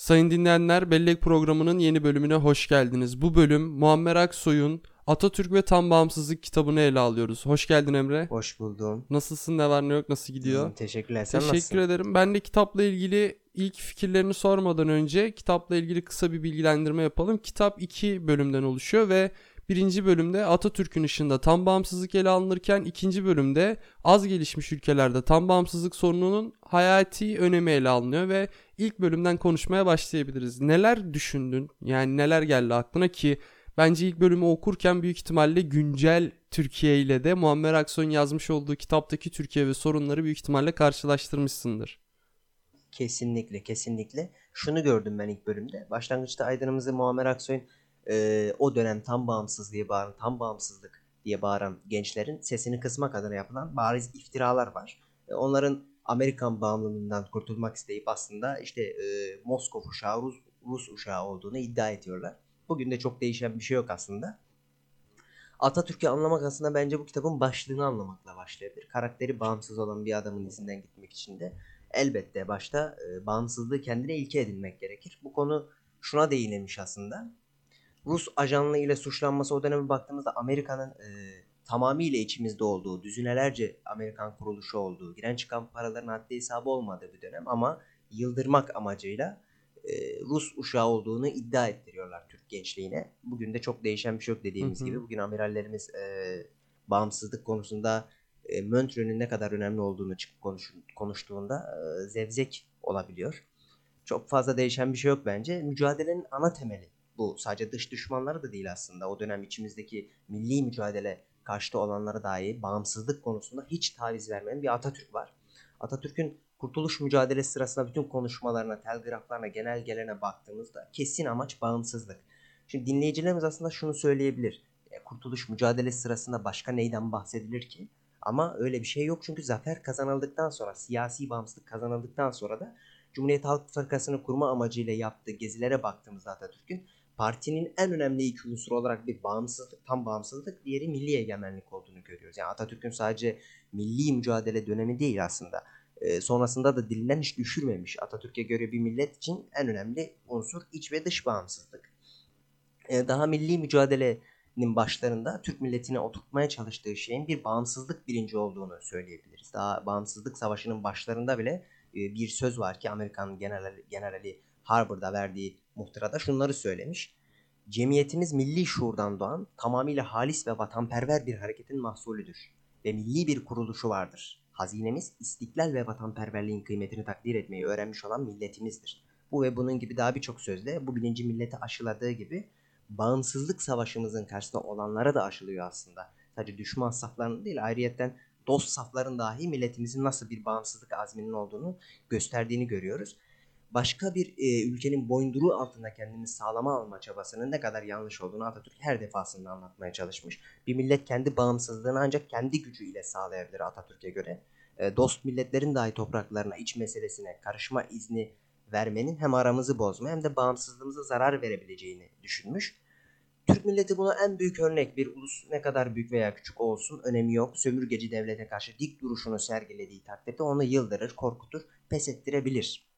Sayın dinleyenler Bellek programının yeni bölümüne hoş geldiniz. Bu bölüm Muammer Aksoy'un Atatürk ve Tam Bağımsızlık kitabını ele alıyoruz. Hoş geldin Emre. Hoş buldum. Nasılsın ne var ne yok nasıl gidiyor? Hmm, teşekkürler. Sen Teşekkür nasılsın? ederim. Ben de kitapla ilgili ilk fikirlerini sormadan önce kitapla ilgili kısa bir bilgilendirme yapalım. Kitap iki bölümden oluşuyor ve birinci bölümde Atatürk'ün ışığında tam bağımsızlık ele alınırken ikinci bölümde az gelişmiş ülkelerde tam bağımsızlık sorununun hayati önemi ele alınıyor ve ilk bölümden konuşmaya başlayabiliriz. Neler düşündün? Yani neler geldi aklına ki bence ilk bölümü okurken büyük ihtimalle güncel Türkiye ile de Muammer Aksoy'un yazmış olduğu kitaptaki Türkiye ve sorunları büyük ihtimalle karşılaştırmışsındır. Kesinlikle kesinlikle. Şunu gördüm ben ilk bölümde. Başlangıçta Aydın'ımızı Muammer Aksoy'un e, o dönem tam bağımsız diye bağıran, tam bağımsızlık diye bağıran gençlerin sesini kısmak adına yapılan bariz iftiralar var. E, onların Amerikan bağımlılığından kurtulmak isteyip aslında işte e, Moskov uşağı, Rus, Rus uşağı olduğunu iddia ediyorlar. Bugün de çok değişen bir şey yok aslında. Atatürk'ü anlamak aslında bence bu kitabın başlığını anlamakla başlayabilir. Karakteri bağımsız olan bir adamın izinden gitmek için de elbette başta e, bağımsızlığı kendine ilke edinmek gerekir. Bu konu şuna değinilmiş aslında. Rus ajanlığı ile suçlanması o döneme baktığımızda Amerika'nın e, tamamıyla içimizde olduğu, düzinelerce Amerikan kuruluşu olduğu, giren çıkan paraların haddi hesabı olmadığı bir dönem ama yıldırmak amacıyla e, Rus uşağı olduğunu iddia ettiriyorlar Türk gençliğine. Bugün de çok değişen bir şey yok dediğimiz Hı hı. gibi. Bugün amirallerimiz e, bağımsızlık konusunda e, Montreux'ün ne kadar önemli olduğunu çıkıp konuş, konuştuğunda e, zevzek olabiliyor. Çok fazla değişen bir şey yok bence. Mücadelenin ana temeli bu. Sadece dış düşmanları da değil aslında. O dönem içimizdeki milli mücadele karşıtı olanlara dahi bağımsızlık konusunda hiç taviz vermeyen bir Atatürk var. Atatürk'ün kurtuluş mücadelesi sırasında bütün konuşmalarına, telgraflarına, genelgelerine baktığımızda kesin amaç bağımsızlık. Şimdi dinleyicilerimiz aslında şunu söyleyebilir. E, kurtuluş mücadelesi sırasında başka neyden bahsedilir ki? Ama öyle bir şey yok çünkü zafer kazanıldıktan sonra, siyasi bağımsızlık kazanıldıktan sonra da Cumhuriyet Halk Fırkası'nı kurma amacıyla yaptığı gezilere baktığımızda Atatürk'ün partinin en önemli iki unsuru olarak bir bağımsızlık, tam bağımsızlık, diğeri milli egemenlik olduğunu görüyoruz. Yani Atatürk'ün sadece milli mücadele dönemi değil aslında. Ee, sonrasında da dilinden hiç düşürmemiş. Atatürk'e göre bir millet için en önemli unsur iç ve dış bağımsızlık. Ee, daha milli mücadelenin başlarında Türk milletine oturtmaya çalıştığı şeyin bir bağımsızlık bilinci olduğunu söyleyebiliriz. Daha bağımsızlık savaşının başlarında bile e, bir söz var ki Amerikan generali, generali Harvard'a verdiği muhtırada şunları söylemiş. Cemiyetimiz milli şuurdan doğan tamamıyla halis ve vatanperver bir hareketin mahsulüdür ve milli bir kuruluşu vardır. Hazinemiz istiklal ve vatanperverliğin kıymetini takdir etmeyi öğrenmiş olan milletimizdir. Bu ve bunun gibi daha birçok sözle bu bilinci millete aşıladığı gibi bağımsızlık savaşımızın karşısında olanlara da aşılıyor aslında. Sadece düşman saflarının değil ayrıyetten dost safların dahi milletimizin nasıl bir bağımsızlık azminin olduğunu gösterdiğini görüyoruz. Başka bir e, ülkenin boyunduruğu altında kendini sağlama alma çabasının ne kadar yanlış olduğunu Atatürk her defasında anlatmaya çalışmış. Bir millet kendi bağımsızlığını ancak kendi gücüyle sağlayabilir Atatürk'e göre. E, dost milletlerin dahi topraklarına, iç meselesine karışma izni vermenin hem aramızı bozma hem de bağımsızlığımıza zarar verebileceğini düşünmüş. Türk milleti buna en büyük örnek bir ulus ne kadar büyük veya küçük olsun önemi yok. Sömürgeci devlete karşı dik duruşunu sergilediği takdirde onu yıldırır, korkutur, pes ettirebilir.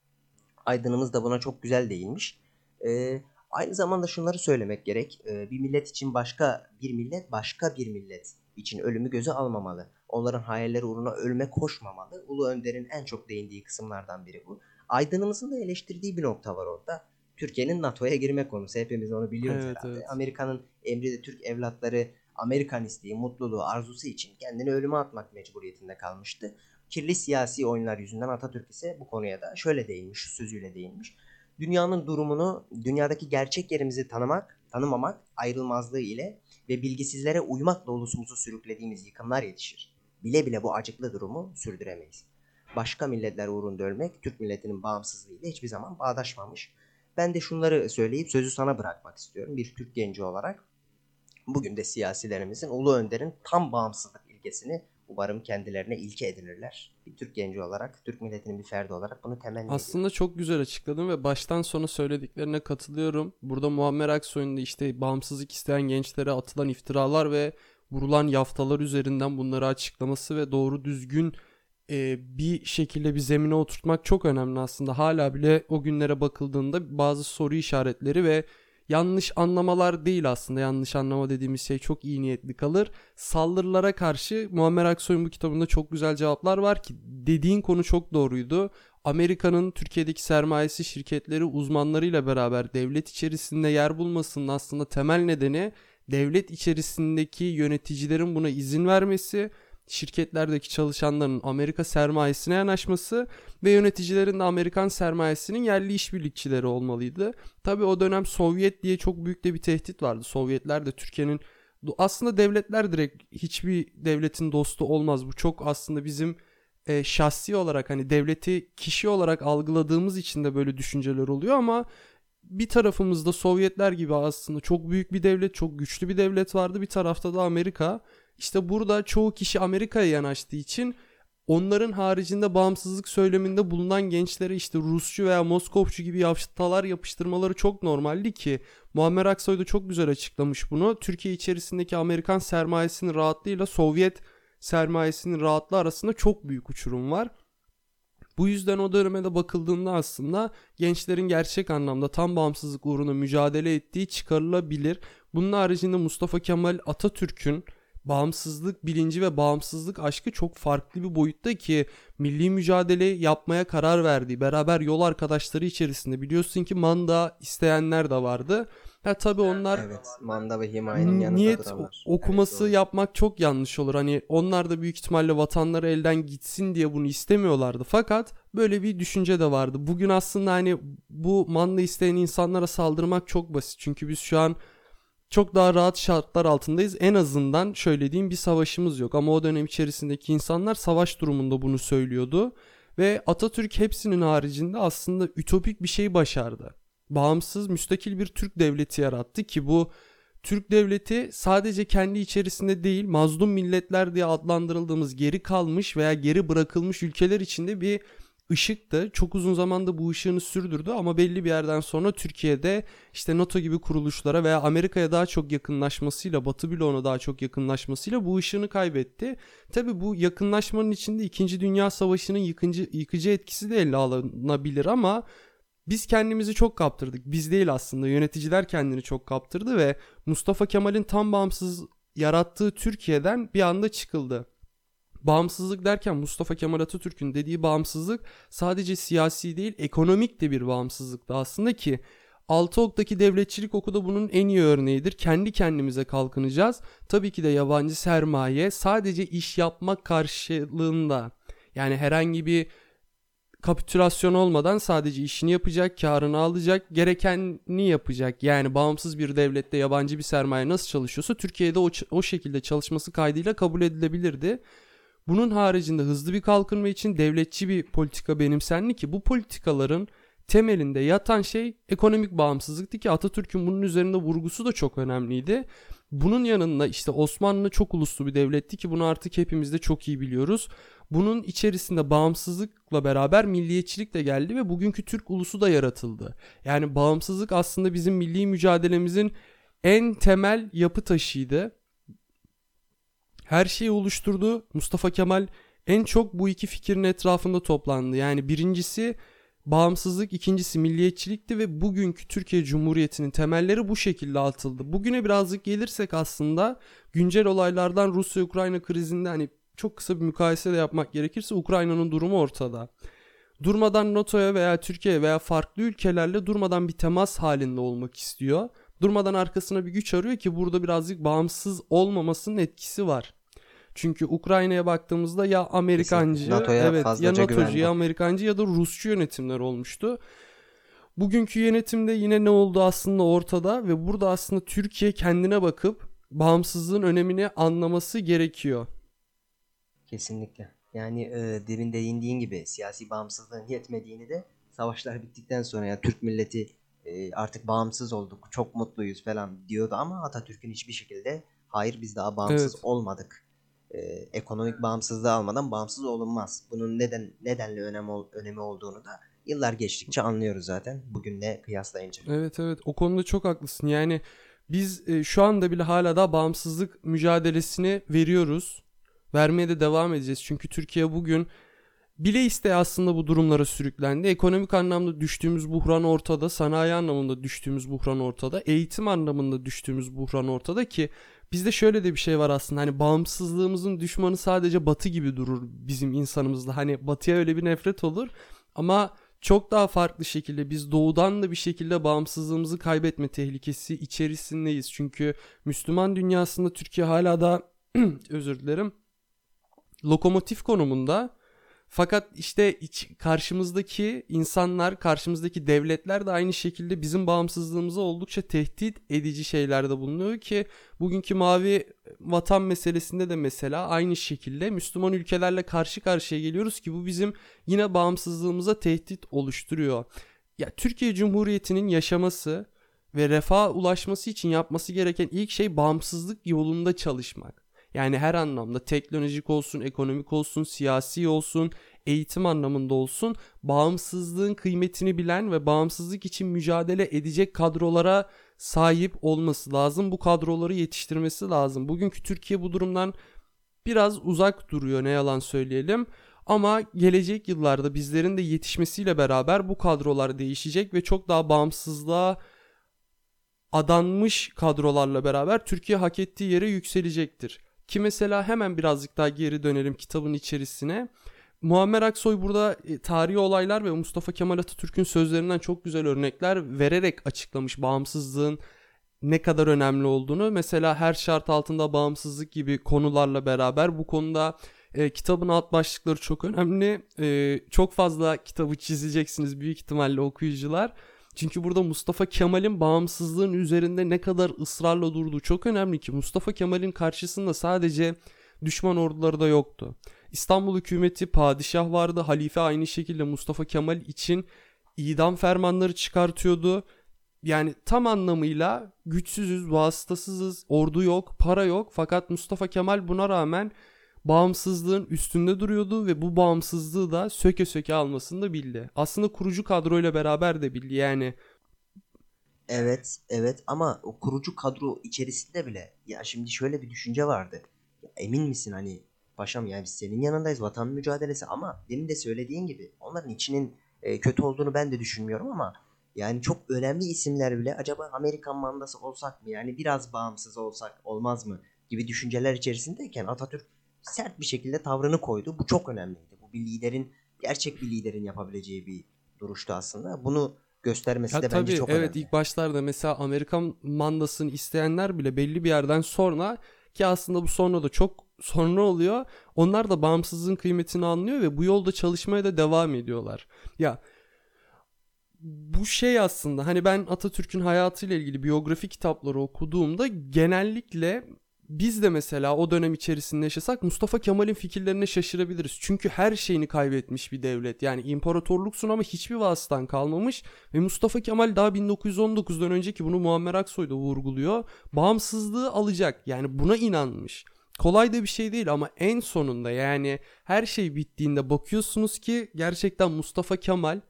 Aydınımız da buna çok güzel değinmiş. Ee, aynı zamanda şunları söylemek gerek. Ee, bir millet için başka bir millet başka bir millet için ölümü göze almamalı. Onların hayalleri uğruna ölüme koşmamalı. Ulu Önder'in en çok değindiği kısımlardan biri bu. Aydınımızın da eleştirdiği bir nokta var orada. Türkiye'nin NATO'ya girme konusu. Hepimiz onu biliyoruz Evet, herhalde. evet. Amerika'nın emri de Türk evlatları Amerikan isteği, mutluluğu, arzusu için kendini ölüme atmak mecburiyetinde kalmıştı. Kirli siyasi oyunlar yüzünden Atatürk ise bu konuya da şöyle değinmiş, şu sözüyle değinmiş. Dünyanın durumunu, dünyadaki gerçek yerimizi tanımak, tanımamak ayrılmazlığı ile ve bilgisizlere uymakla ulusumuzu sürüklediğimiz yıkımlar yetişir. Bile bile bu acıklı durumu sürdüremeyiz. Başka milletler uğrunda ölmek Türk milletinin bağımsızlığıyla hiçbir zaman bağdaşmamış. Ben de şunları söyleyip sözü sana bırakmak istiyorum bir Türk genci olarak. Bugün de siyasilerimizin Ulu Önder'in tam bağımsızlık ilkesini umarım kendilerine ilke edinirler. Bir Türk genci olarak, Türk milletinin bir ferdi olarak bunu temenni ediyorum. Aslında çok güzel açıkladın ve baştan sona söylediklerine katılıyorum. Burada Muammer Aksoy'un işte bağımsızlık isteyen gençlere atılan iftiralar ve vurulan yaftalar üzerinden bunları açıklaması ve doğru düzgün e, bir şekilde bir zemine oturtmak çok önemli aslında. Hala bile o günlere bakıldığında bazı soru işaretleri ve yanlış anlamalar değil aslında. Yanlış anlama dediğimiz şey çok iyi niyetli kalır. Saldırılara karşı Muammer Aksoy'un bu kitabında çok güzel cevaplar var ki dediğin konu çok doğruydu. Amerika'nın Türkiye'deki sermayesi şirketleri uzmanlarıyla beraber devlet içerisinde yer bulmasının aslında temel nedeni devlet içerisindeki yöneticilerin buna izin vermesi, şirketlerdeki çalışanların Amerika sermayesine yanaşması ve yöneticilerin de Amerikan sermayesinin yerli işbirlikçileri olmalıydı. Tabi o dönem Sovyet diye çok büyük de bir tehdit vardı. Sovyetler de Türkiye'nin aslında devletler direkt hiçbir devletin dostu olmaz. Bu çok aslında bizim e, şahsi olarak hani devleti kişi olarak algıladığımız için de böyle düşünceler oluyor ama bir tarafımızda Sovyetler gibi aslında çok büyük bir devlet, çok güçlü bir devlet vardı. Bir tarafta da Amerika. İşte burada çoğu kişi Amerika'ya yanaştığı için onların haricinde bağımsızlık söyleminde bulunan gençlere işte Rusçu veya Moskovçu gibi yaftalar yapıştırmaları çok normaldi ki Muammer Aksoy da çok güzel açıklamış bunu. Türkiye içerisindeki Amerikan sermayesinin rahatlığıyla Sovyet sermayesinin rahatlığı arasında çok büyük uçurum var. Bu yüzden o döneme de bakıldığında aslında gençlerin gerçek anlamda tam bağımsızlık uğruna mücadele ettiği çıkarılabilir. Bunun haricinde Mustafa Kemal Atatürk'ün bağımsızlık bilinci ve bağımsızlık aşkı çok farklı bir boyutta ki milli mücadele yapmaya karar verdiği beraber yol arkadaşları içerisinde biliyorsun ki manda isteyenler de vardı. Ha tabii onlar evet, manda ve himayenin yanında niyet okuması evet, yapmak çok yanlış olur. Hani onlar da büyük ihtimalle vatanları elden gitsin diye bunu istemiyorlardı. Fakat böyle bir düşünce de vardı. Bugün aslında hani bu manda isteyen insanlara saldırmak çok basit. Çünkü biz şu an çok daha rahat şartlar altındayız. En azından şöyle diyeyim bir savaşımız yok. Ama o dönem içerisindeki insanlar savaş durumunda bunu söylüyordu. Ve Atatürk hepsinin haricinde aslında ütopik bir şey başardı. Bağımsız, müstakil bir Türk devleti yarattı ki bu Türk devleti sadece kendi içerisinde değil mazlum milletler diye adlandırıldığımız geri kalmış veya geri bırakılmış ülkeler içinde bir ışıktı. Çok uzun zamanda bu ışığını sürdürdü ama belli bir yerden sonra Türkiye'de işte NATO gibi kuruluşlara veya Amerika'ya daha çok yakınlaşmasıyla, Batı bloğuna daha çok yakınlaşmasıyla bu ışığını kaybetti. Tabi bu yakınlaşmanın içinde 2. Dünya Savaşı'nın yıkıcı, yıkıcı etkisi de ele alınabilir ama biz kendimizi çok kaptırdık. Biz değil aslında yöneticiler kendini çok kaptırdı ve Mustafa Kemal'in tam bağımsız yarattığı Türkiye'den bir anda çıkıldı. Bağımsızlık derken Mustafa Kemal Atatürk'ün dediği bağımsızlık sadece siyasi değil ekonomik de bir bağımsızlıktı aslında ki Altıok'taki devletçilik oku bunun en iyi örneğidir. Kendi kendimize kalkınacağız. Tabii ki de yabancı sermaye sadece iş yapmak karşılığında yani herhangi bir kapitülasyon olmadan sadece işini yapacak, karını alacak, gerekenini yapacak. Yani bağımsız bir devlette yabancı bir sermaye nasıl çalışıyorsa Türkiye'de o, o şekilde çalışması kaydıyla kabul edilebilirdi. Bunun haricinde hızlı bir kalkınma için devletçi bir politika benimsendi ki bu politikaların temelinde yatan şey ekonomik bağımsızlıktı ki Atatürk'ün bunun üzerinde vurgusu da çok önemliydi. Bunun yanında işte Osmanlı çok uluslu bir devletti ki bunu artık hepimiz de çok iyi biliyoruz. Bunun içerisinde bağımsızlıkla beraber milliyetçilik de geldi ve bugünkü Türk ulusu da yaratıldı. Yani bağımsızlık aslında bizim milli mücadelemizin en temel yapı taşıydı her şeyi oluşturdu. Mustafa Kemal en çok bu iki fikrin etrafında toplandı. Yani birincisi bağımsızlık, ikincisi milliyetçilikti ve bugünkü Türkiye Cumhuriyeti'nin temelleri bu şekilde atıldı. Bugüne birazcık gelirsek aslında güncel olaylardan Rusya-Ukrayna krizinde hani çok kısa bir mukayese de yapmak gerekirse Ukrayna'nın durumu ortada. Durmadan NATO'ya veya Türkiye veya farklı ülkelerle durmadan bir temas halinde olmak istiyor. Durmadan arkasına bir güç arıyor ki burada birazcık bağımsız olmamasının etkisi var. Çünkü Ukrayna'ya baktığımızda ya Amerikancı, NATO'ya evet ya NATO'cu ya Amerikancı ya da Rusçu yönetimler olmuştu. Bugünkü yönetimde yine ne oldu aslında ortada ve burada aslında Türkiye kendine bakıp bağımsızlığın önemini anlaması gerekiyor. Kesinlikle. Yani e, demin değindiğin gibi siyasi bağımsızlığın yetmediğini de savaşlar bittikten sonra yani Türk milleti e, artık bağımsız olduk, çok mutluyuz falan diyordu ama Atatürk'ün hiçbir şekilde hayır biz daha bağımsız evet. olmadık e, ekonomik bağımsızlığı almadan bağımsız olunmaz. Bunun neden nedenli önem önemi olduğunu da yıllar geçtikçe anlıyoruz zaten. Bugünle kıyaslayınca. Evet evet o konuda çok haklısın. Yani biz e, şu anda bile hala da bağımsızlık mücadelesini veriyoruz. Vermeye de devam edeceğiz. Çünkü Türkiye bugün bile isteye aslında bu durumlara sürüklendi. Ekonomik anlamda düştüğümüz buhran ortada, sanayi anlamında düştüğümüz buhran ortada, eğitim anlamında düştüğümüz buhran ortada ki bizde şöyle de bir şey var aslında hani bağımsızlığımızın düşmanı sadece batı gibi durur bizim insanımızda. Hani batıya öyle bir nefret olur ama çok daha farklı şekilde biz doğudan da bir şekilde bağımsızlığımızı kaybetme tehlikesi içerisindeyiz. Çünkü Müslüman dünyasında Türkiye hala da özür dilerim lokomotif konumunda fakat işte iç, karşımızdaki insanlar, karşımızdaki devletler de aynı şekilde bizim bağımsızlığımıza oldukça tehdit edici şeylerde bulunuyor ki bugünkü mavi vatan meselesinde de mesela aynı şekilde Müslüman ülkelerle karşı karşıya geliyoruz ki bu bizim yine bağımsızlığımıza tehdit oluşturuyor. Ya Türkiye Cumhuriyeti'nin yaşaması ve refah ulaşması için yapması gereken ilk şey bağımsızlık yolunda çalışmak. Yani her anlamda teknolojik olsun, ekonomik olsun, siyasi olsun, eğitim anlamında olsun bağımsızlığın kıymetini bilen ve bağımsızlık için mücadele edecek kadrolara sahip olması lazım. Bu kadroları yetiştirmesi lazım. Bugünkü Türkiye bu durumdan biraz uzak duruyor ne yalan söyleyelim. Ama gelecek yıllarda bizlerin de yetişmesiyle beraber bu kadrolar değişecek ve çok daha bağımsızlığa adanmış kadrolarla beraber Türkiye hak ettiği yere yükselecektir. Ki mesela hemen birazcık daha geri dönelim kitabın içerisine. Muammer Aksoy burada e, tarihi olaylar ve Mustafa Kemal Atatürk'ün sözlerinden çok güzel örnekler vererek açıklamış bağımsızlığın ne kadar önemli olduğunu. Mesela her şart altında bağımsızlık gibi konularla beraber bu konuda e, kitabın alt başlıkları çok önemli. E, çok fazla kitabı çizeceksiniz büyük ihtimalle okuyucular. Çünkü burada Mustafa Kemal'in bağımsızlığın üzerinde ne kadar ısrarla durduğu çok önemli ki Mustafa Kemal'in karşısında sadece düşman orduları da yoktu. İstanbul hükümeti padişah vardı. Halife aynı şekilde Mustafa Kemal için idam fermanları çıkartıyordu. Yani tam anlamıyla güçsüzüz, vasıtasızız, ordu yok, para yok. Fakat Mustafa Kemal buna rağmen bağımsızlığın üstünde duruyordu ve bu bağımsızlığı da söke söke almasını da bildi. Aslında kurucu kadroyla beraber de bildi yani. Evet, evet ama o kurucu kadro içerisinde bile ya şimdi şöyle bir düşünce vardı. Ya emin misin hani paşam yani biz senin yanındayız vatan mücadelesi ama demin de söylediğin gibi onların içinin e, kötü olduğunu ben de düşünmüyorum ama yani çok önemli isimler bile acaba Amerikan mandası olsak mı yani biraz bağımsız olsak olmaz mı gibi düşünceler içerisindeyken Atatürk sert bir şekilde tavrını koydu. Bu çok önemliydi. Bu bir liderin gerçek bir liderin yapabileceği bir duruştu aslında. Bunu göstermesi ya de tabii, bence çok evet, önemli. Evet ilk başlarda mesela Amerikan mandasını isteyenler bile belli bir yerden sonra ki aslında bu sonra da çok sonra oluyor. Onlar da bağımsızlığın kıymetini anlıyor ve bu yolda çalışmaya da devam ediyorlar. Ya bu şey aslında hani ben Atatürk'ün hayatıyla ilgili biyografi kitapları okuduğumda genellikle biz de mesela o dönem içerisinde yaşasak Mustafa Kemal'in fikirlerine şaşırabiliriz. Çünkü her şeyini kaybetmiş bir devlet. Yani imparatorluksun ama hiçbir vasıtan kalmamış. Ve Mustafa Kemal daha 1919'dan önceki bunu Muammer Aksoy da vurguluyor. Bağımsızlığı alacak. Yani buna inanmış. Kolay da bir şey değil ama en sonunda yani her şey bittiğinde bakıyorsunuz ki gerçekten Mustafa Kemal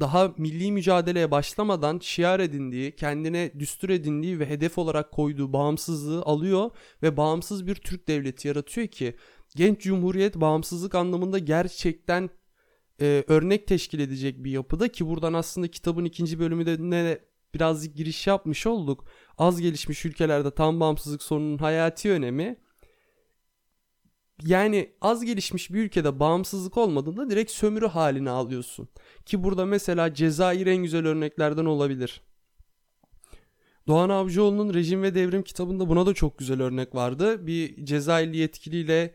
daha milli mücadeleye başlamadan şiar edindiği, kendine düstur edindiği ve hedef olarak koyduğu bağımsızlığı alıyor ve bağımsız bir Türk devleti yaratıyor ki genç cumhuriyet bağımsızlık anlamında gerçekten e, örnek teşkil edecek bir yapıda ki buradan aslında kitabın ikinci bölümünde ne birazcık giriş yapmış olduk. Az gelişmiş ülkelerde tam bağımsızlık sorununun hayati önemi yani az gelişmiş bir ülkede bağımsızlık olmadığında direkt sömürü halini alıyorsun. Ki burada mesela Cezayir en güzel örneklerden olabilir. Doğan Avcıoğlu'nun Rejim ve Devrim kitabında buna da çok güzel örnek vardı. Bir Cezayirli yetkiliyle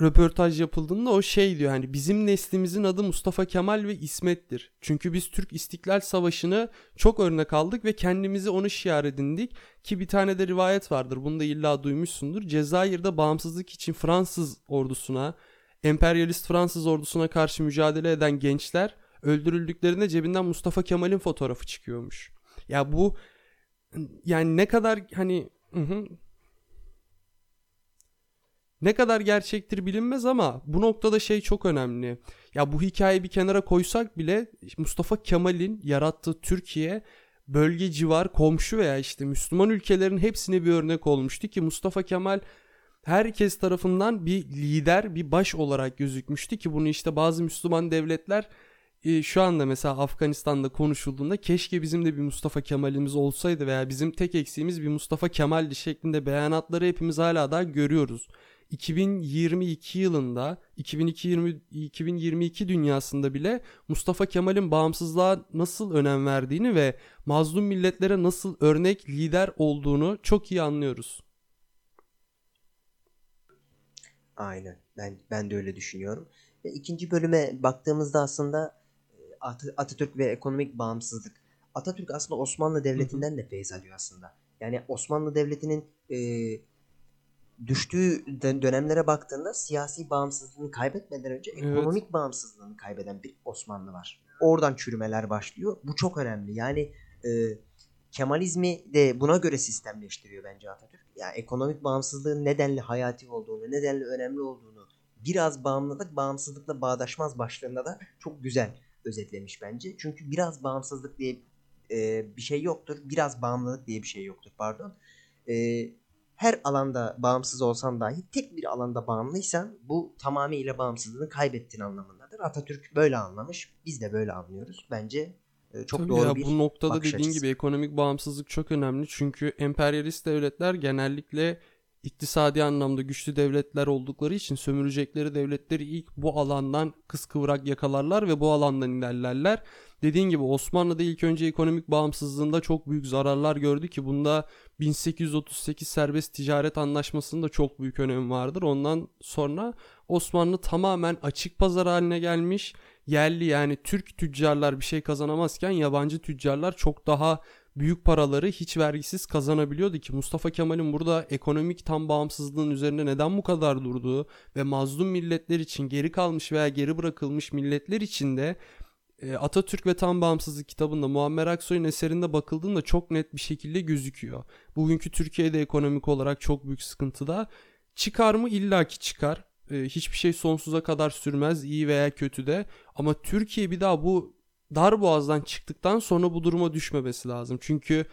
röportaj yapıldığında o şey diyor hani bizim neslimizin adı Mustafa Kemal ve İsmet'tir. Çünkü biz Türk İstiklal Savaşı'nı çok örnek aldık ve kendimizi onu şiar edindik. Ki bir tane de rivayet vardır bunu da illa duymuşsundur. Cezayir'de bağımsızlık için Fransız ordusuna, emperyalist Fransız ordusuna karşı mücadele eden gençler öldürüldüklerinde cebinden Mustafa Kemal'in fotoğrafı çıkıyormuş. Ya bu yani ne kadar hani ne kadar gerçektir bilinmez ama bu noktada şey çok önemli. Ya bu hikayeyi bir kenara koysak bile Mustafa Kemal'in yarattığı Türkiye bölge civar komşu veya işte Müslüman ülkelerin hepsine bir örnek olmuştu ki Mustafa Kemal herkes tarafından bir lider, bir baş olarak gözükmüştü ki bunu işte bazı Müslüman devletler e, şu anda mesela Afganistan'da konuşulduğunda keşke bizim de bir Mustafa Kemal'imiz olsaydı veya bizim tek eksiğimiz bir Mustafa Kemal'di şeklinde beyanatları hepimiz hala da görüyoruz. 2022 yılında 2020, 2022 dünyasında bile Mustafa Kemal'in bağımsızlığa nasıl önem verdiğini ve mazlum milletlere nasıl örnek lider olduğunu çok iyi anlıyoruz. Aynen. Ben ben de öyle düşünüyorum. Ve ikinci bölüme baktığımızda aslında e, At- Atatürk ve ekonomik bağımsızlık. Atatürk aslında Osmanlı Devleti'nden de feyz alıyor aslında. Yani Osmanlı Devleti'nin e, düştüğü dönemlere baktığında siyasi bağımsızlığını kaybetmeden önce ekonomik evet. bağımsızlığını kaybeden bir Osmanlı var. Oradan çürümeler başlıyor. Bu çok önemli. Yani e, Kemalizmi de buna göre sistemleştiriyor bence Atatürk. Yani ekonomik bağımsızlığın nedenli hayati olduğunu, nedenli önemli olduğunu biraz bağımlılık bağımsızlıkla bağdaşmaz başlığında da çok güzel özetlemiş bence. Çünkü biraz bağımsızlık diye e, bir şey yoktur. Biraz bağımlılık diye bir şey yoktur pardon. E, her alanda bağımsız olsan dahi tek bir alanda bağımlıysan bu tamamıyla bağımsızlığını kaybettiğin anlamındadır. Atatürk böyle anlamış. Biz de böyle anlıyoruz. Bence e, çok Tabii doğru ya, bir Bu noktada dediğin açısı. gibi ekonomik bağımsızlık çok önemli. Çünkü emperyalist devletler genellikle iktisadi anlamda güçlü devletler oldukları için sömürecekleri devletleri ilk bu alandan kıskıvrak yakalarlar ve bu alandan ilerlerler. Dediğin gibi Osmanlı'da ilk önce ekonomik bağımsızlığında çok büyük zararlar gördü ki bunda 1838 serbest ticaret anlaşmasında çok büyük önemi vardır. Ondan sonra Osmanlı tamamen açık pazar haline gelmiş. Yerli yani Türk tüccarlar bir şey kazanamazken yabancı tüccarlar çok daha büyük paraları hiç vergisiz kazanabiliyordu ki Mustafa Kemal'in burada ekonomik tam bağımsızlığın üzerinde neden bu kadar durduğu ve mazlum milletler için geri kalmış veya geri bırakılmış milletler için de Atatürk ve Tam Bağımsızlık kitabında Muammer Aksoy'un eserinde bakıldığında çok net bir şekilde gözüküyor. Bugünkü Türkiye'de ekonomik olarak çok büyük sıkıntıda. Çıkar mı? İlla ki çıkar. E, hiçbir şey sonsuza kadar sürmez iyi veya kötü de. Ama Türkiye bir daha bu dar boğazdan çıktıktan sonra bu duruma düşmemesi lazım. Çünkü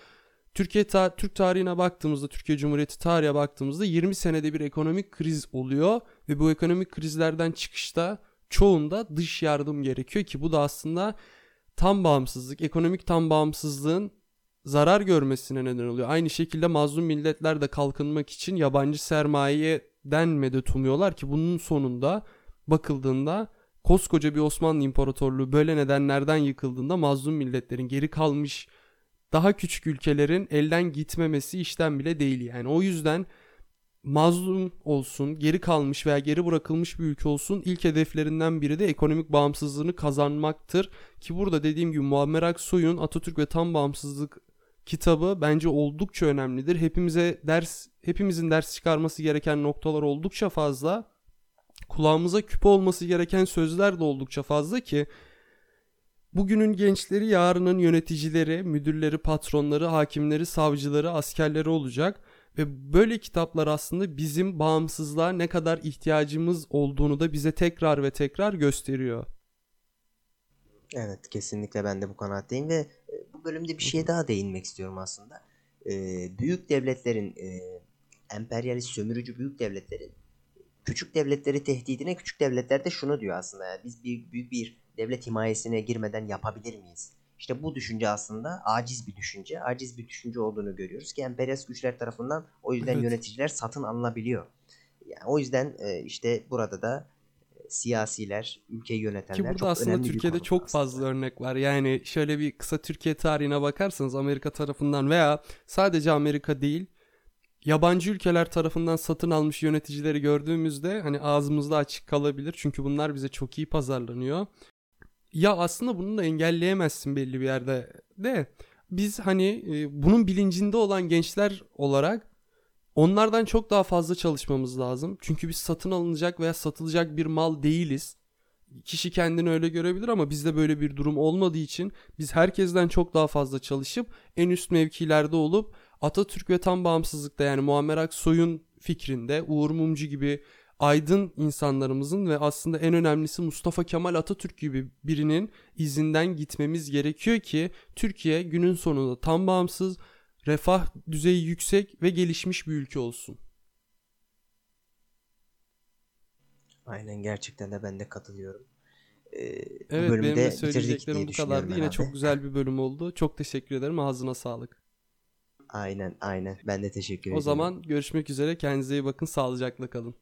Türkiye ta Türk tarihine baktığımızda, Türkiye Cumhuriyeti tarihe baktığımızda 20 senede bir ekonomik kriz oluyor ve bu ekonomik krizlerden çıkışta çoğunda dış yardım gerekiyor ki bu da aslında tam bağımsızlık, ekonomik tam bağımsızlığın zarar görmesine neden oluyor. Aynı şekilde mazlum milletler de kalkınmak için yabancı sermayeden medet umuyorlar ki bunun sonunda bakıldığında koskoca bir Osmanlı İmparatorluğu böyle nedenlerden yıkıldığında mazlum milletlerin geri kalmış daha küçük ülkelerin elden gitmemesi işten bile değil yani. O yüzden mazlum olsun, geri kalmış veya geri bırakılmış bir ülke olsun ilk hedeflerinden biri de ekonomik bağımsızlığını kazanmaktır. Ki burada dediğim gibi Muammer Aksoy'un Atatürk ve Tam Bağımsızlık kitabı bence oldukça önemlidir. Hepimize ders hepimizin ders çıkarması gereken noktalar oldukça fazla. Kulağımıza küpe olması gereken sözler de oldukça fazla ki Bugünün gençleri yarının yöneticileri, müdürleri, patronları, hakimleri, savcıları, askerleri olacak. Ve böyle kitaplar aslında bizim bağımsızlığa ne kadar ihtiyacımız olduğunu da bize tekrar ve tekrar gösteriyor. Evet kesinlikle ben de bu kanaatteyim ve e, bu bölümde bir şeye daha değinmek istiyorum aslında. Ee, büyük devletlerin, e, emperyalist sömürücü büyük devletlerin küçük devletleri tehdidine küçük devletler de şunu diyor aslında. Yani biz büyük, büyük bir devlet himayesine girmeden yapabilir miyiz? İşte bu düşünce aslında aciz bir düşünce. Aciz bir düşünce olduğunu görüyoruz ki emperyalist güçler tarafından o yüzden evet. yöneticiler satın alınabiliyor. Yani o yüzden e, işte burada da e, siyasiler, ülkeyi yönetenler Ki burada çok aslında önemli Türkiye'de bir çok fazla aslında. örnek var. Yani şöyle bir kısa Türkiye tarihine bakarsanız Amerika tarafından veya sadece Amerika değil yabancı ülkeler tarafından satın almış yöneticileri gördüğümüzde hani ağzımızda açık kalabilir. Çünkü bunlar bize çok iyi pazarlanıyor ya aslında bunu da engelleyemezsin belli bir yerde de biz hani e, bunun bilincinde olan gençler olarak onlardan çok daha fazla çalışmamız lazım. Çünkü biz satın alınacak veya satılacak bir mal değiliz. Kişi kendini öyle görebilir ama bizde böyle bir durum olmadığı için biz herkesten çok daha fazla çalışıp en üst mevkilerde olup Atatürk ve tam bağımsızlıkta yani Muammer Aksoy'un fikrinde Uğur Mumcu gibi aydın insanlarımızın ve aslında en önemlisi Mustafa Kemal Atatürk gibi birinin izinden gitmemiz gerekiyor ki Türkiye günün sonunda tam bağımsız, refah düzeyi yüksek ve gelişmiş bir ülke olsun. Aynen gerçekten de ben de katılıyorum. Ee, evet bu benim de söyleyeceklerim bu kadardı. Yine çok güzel bir bölüm oldu. Çok teşekkür ederim. Ağzına sağlık. Aynen aynen. Ben de teşekkür O ediyorum. zaman görüşmek üzere. Kendinize iyi bakın. Sağlıcakla kalın.